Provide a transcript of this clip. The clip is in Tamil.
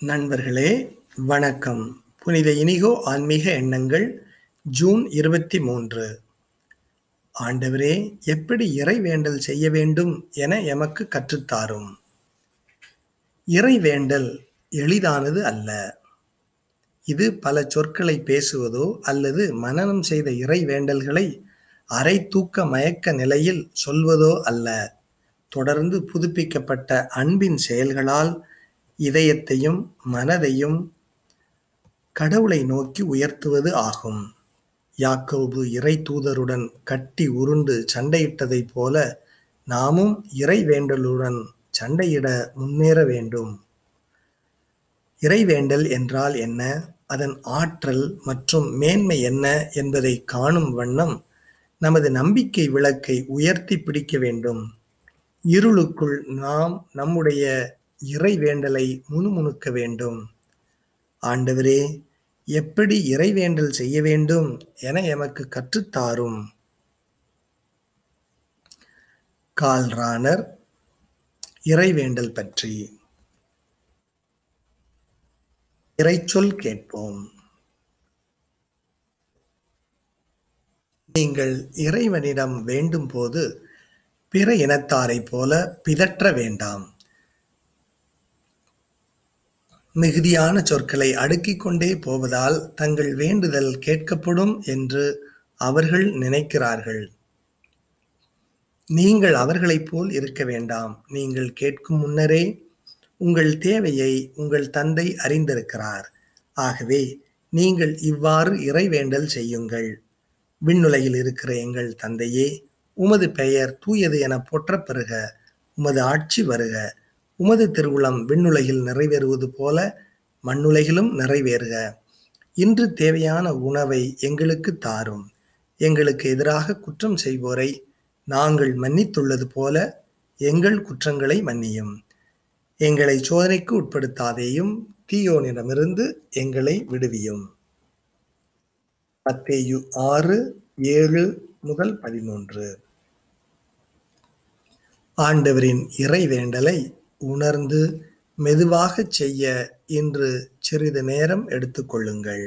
நண்பர்களே வணக்கம். புனித இனிகோ ஆன்மீக எண்ணங்கள் ஜூன் இருபத்தி மூன்று. ஆண்டவரே எப்படி இறைவேண்டல் செய்ய வேண்டும் என எமக்கு கற்றுத்தாரும். இறைவேண்டல் எளிதானது அல்ல. இது பல சொற்களை பேசுவதோ அல்லது மனனம் செய்த இறை வேண்டல்களை அரை தூக்க மயக்க நிலையில் சொல்வதோ அல்ல. தொடர்ந்து புதுப்பிக்கப்பட்ட அன்பின் செயல்களால் இதயத்தையும் மனதையும் கடவுளை நோக்கி உயர்த்துவது ஆகும். யாக்கோபு இறை தூதருடன் கட்டி உருண்டு சண்டையிட்டதைப் போல நாமும் இறை வேண்டலுடன் சண்டையிட முன்னேற வேண்டும். இறைவேண்டல் என்றால் என்ன? அதன் ஆற்றல் மற்றும் மேன்மை என்ன என்பதை காணும் வண்ணம் நமது நம்பிக்கை விளக்கை உயர்த்தி பிடிக்க வேண்டும். இருளுக்குள் நாம் நம்முடைய இறை வேண்டலை முணுமுணுக்க வேண்டும். ஆண்டவரே எப்படி இறைவேண்டல் செய்ய வேண்டும் என எமக்கு கற்றுத்தாரும் கால்ராணர் இறைவேண்டல் பற்றி. இறைச்சொல் கேட்போம். நீங்கள் இறைவனிடம் வேண்டும் போது பிற இனத்தாரைப் போல பிதற்ற வேண்டாம். மிகுதியான சொற்களை அடுக்கிக் கொண்டே போவதால் தங்கள் வேண்டுதல் கேட்கப்படும் என்று அவர்கள் நினைக்கிறார்கள். நீங்கள் அவர்களைப் போல் இருக்க வேண்டாம். நீங்கள் கேட்கும் முன்னரே உங்கள் தேவையை உங்கள் தந்தை அறிந்திருக்கிறார். ஆகவே நீங்கள் இவ்வாறு இறைவேண்டல் செய்யுங்கள். விண்ணுலகில் இருக்கிற எங்கள் தந்தையே உமது பெயர் தூயது என போற்றப் பெறுக உமது ஆட்சி வருக. உமது திருவுளம் விண்ணுலகில் நிறைவேறுவது போல மண்ணுலகிலும் நிறைவேறுக. இன்று தேவையான உணவை எங்களுக்கு தாரும். எங்களுக்கு எதிராக குற்றம் செய்வோரை நாங்கள் மன்னித்துள்ளது போல எங்கள் குற்றங்களை மன்னியும். எங்களை சோதனைக்கு உட்படுத்தாதேயும் தீயோனிடமிருந்து எங்களை விடுவியும். மத்தேயு ஆறு ஏழு முதல் பதிமூன்று ஆண்டவரின் இறை வேண்டலை உணர்ந்து மெதுவாகச் செய்ய இன்று சிறிது நேரம் எடுத்துக்கொள்ளுங்கள்